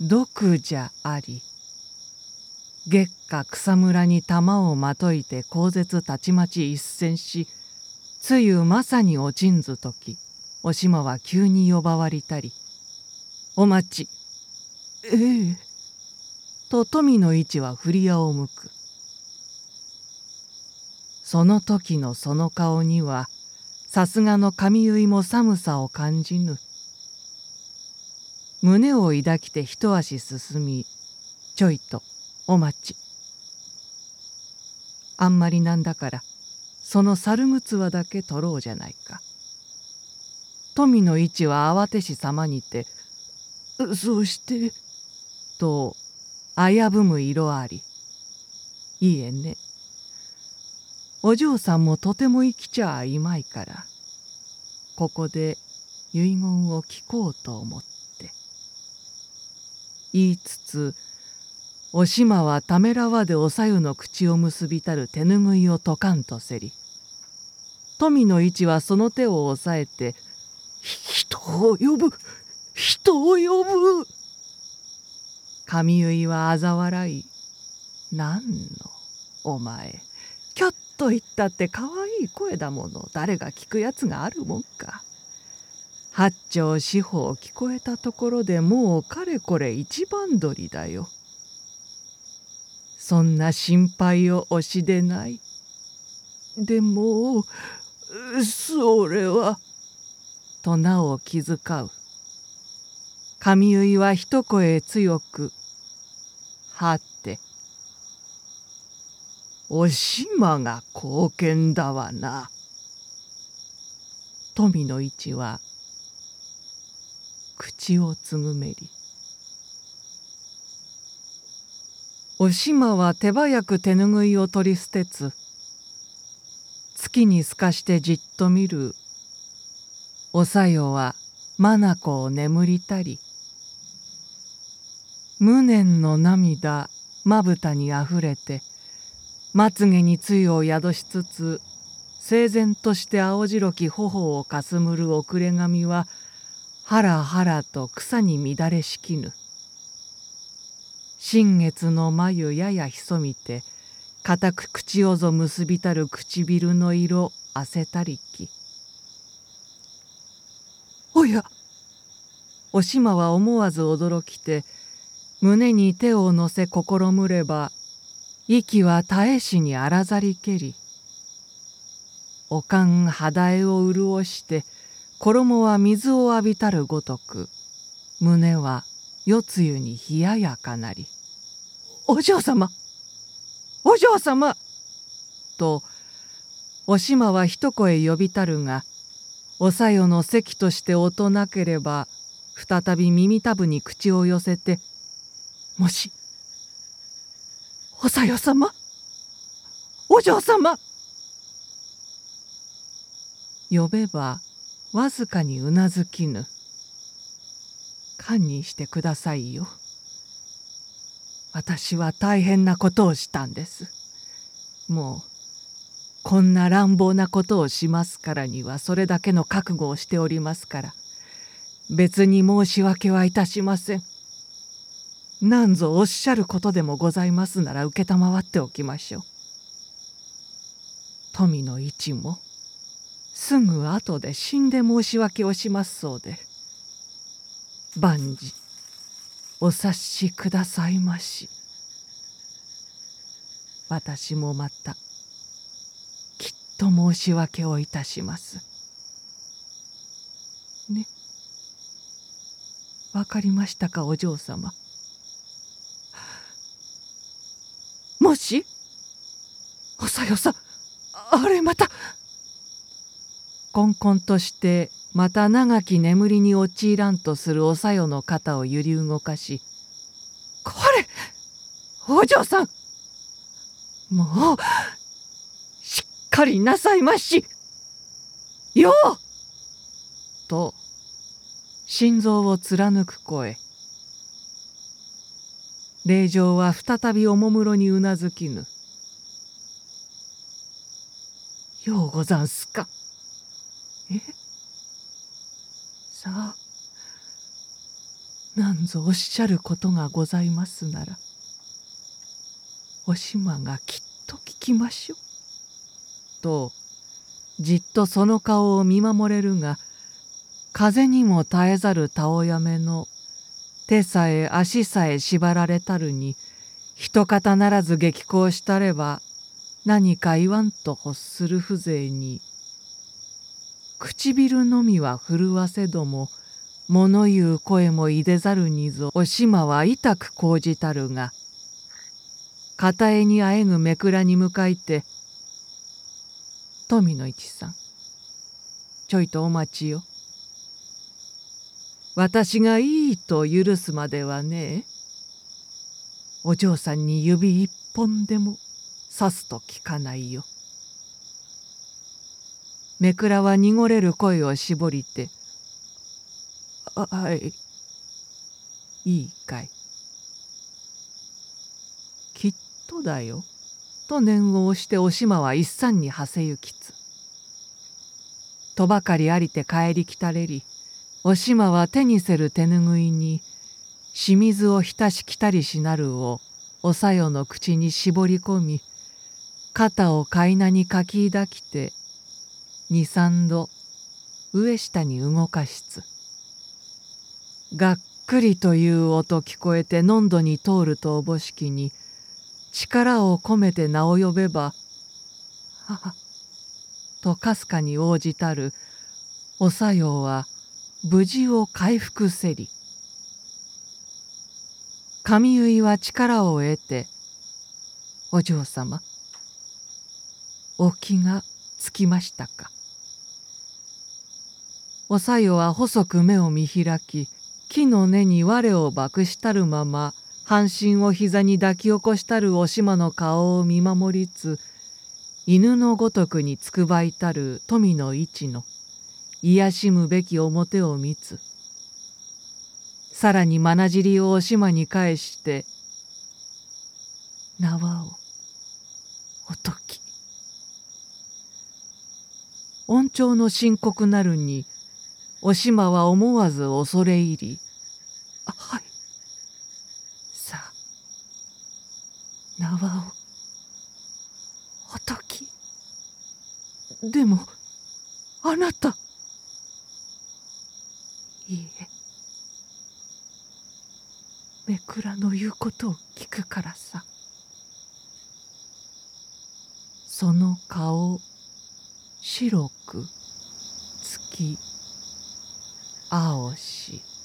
毒じゃあり。月下草むらに玉をまといて口絶たちまち一戦しつゆまさにおちんず時おしまは急に呼ばわりたり「お待ち」「ええ」と富の位置は振り矢を向く。その時のその顔にはさすがの髪結いも寒さを感じぬ。胸を抱きて一足進みちょいとお待ち。あんまりなんだからその猿ぐつわだけ取ろうじゃないか。富の位置は慌てし様にて「そうして」と危ぶむ色あり。いいえね。お嬢さんもとても生きちゃあいまいからここで遺言を聞こうと思って言いつつおしまはためらわでおさゆの口を結びたる手ぬぐいを解かんとせり。富の位置はその手を押さえて「人を呼ぶ。人を呼ぶ!」髪結いは嘲笑い「何のお前。きょっと言ったって可愛い声だもの。誰が聞くやつがあるもんか」八丁四方聞こえたところでもうかれこれ一番鳥だよ。そんな心配を押しでない。でもそれは。となお気遣う。髪結いは一声強く「はって」「おしまが貢献だわな」富の位置は口をつぐめり。おしまは手早く手ぬぐいを取り捨てつ月に透かしてじっと見る。おさよは眼を眠りたり。無念の涙まぶたにあふれてまつげにつゆを宿しつつ整然として青白き頬をかすむる遅れ髪ははらはらと草に乱れしきぬ。新月の眉やや潜みて固く口をぞ結びたる唇の色あせたりきおやおしまは思わず驚きて胸に手を乗せ試むれば息は絶えしに荒ざりけりおかん肌絵を潤して衣は水を浴びたるごとく胸は夜露に冷ややかなり「お嬢様お嬢様!」とおしまは一声呼びたるがおさよの席として音なければ再び耳たぶに口を寄せて「もしおさよ様お嬢様!」呼べばわずかにうなずきぬ。堪忍してくださいよ。私は大変なことをしたんです。もうこんな乱暴なことをしますからにはそれだけの覚悟をしておりますから別に申し訳はいたしません。何ぞおっしゃることでもございますなら承っておきましょう。富の位置もすぐ後で死んで申し訳をしますそうで。万事お察しくださいまし。私もまたきっと申し訳をいたします。ね。わかりましたかお嬢様。もしおさよさあれまた。こんこんとしてまた長き眠りに陥らんとするおさよの肩を揺り動かし「これお嬢さんもうしっかりなさいまし。よう!」と心臓を貫く声。令嬢は再びおもむろにうなずきぬ「ようござんすか。え？さあなんぞおっしゃることがございますならおしまがきっと聞きましょう」とじっとその顔を見守れるが風にも絶えざるたおやめの手さえ足さえ縛られたるに一方ならず激高したれば何か言わんと欲する風情に唇のみは震わせども物言う声もいでざるにぞおしまは痛く講じたるが片絵にあえぐめくらに向かいて「富の一さんちょいとお待ちよ。私がいいと許すまではねお嬢さんに指一本でも刺すと聞かないよ。めくらは濁れる声を絞りて「あはいいいかい」「きっとだよ」と念を押しておしまは一山に馳せゆきつ。とばかりありて帰りきたれりおしまは手にせる手ぬぐいに清水を浸しきたりしなるをおさよの口に絞り込み肩をかいなにかき抱きて二三度上下に動かしつがっくりという音聞こえてのんどに通るとおぼしきに力を込めて名を呼べば「はは」とかすかに応じたるおさようは無事を回復せり神結は力を得て「お嬢様お気がつきましたか?」おさよは細く目を見開き木の根に我を爆したるまま半身を膝に抱き起こしたるおしまの顔を見守りつ犬のごとくにつくばいたる富の位置の癒しむべき表を見つ。さらにまなじりをおしまに返して縄をおとき。音調の深刻なるにおしまは思わず恐れ入り「あはい。さあ縄をおときでもあなた。いいえ。めくらの言うことを聞くからさ。その顔白く月。青し。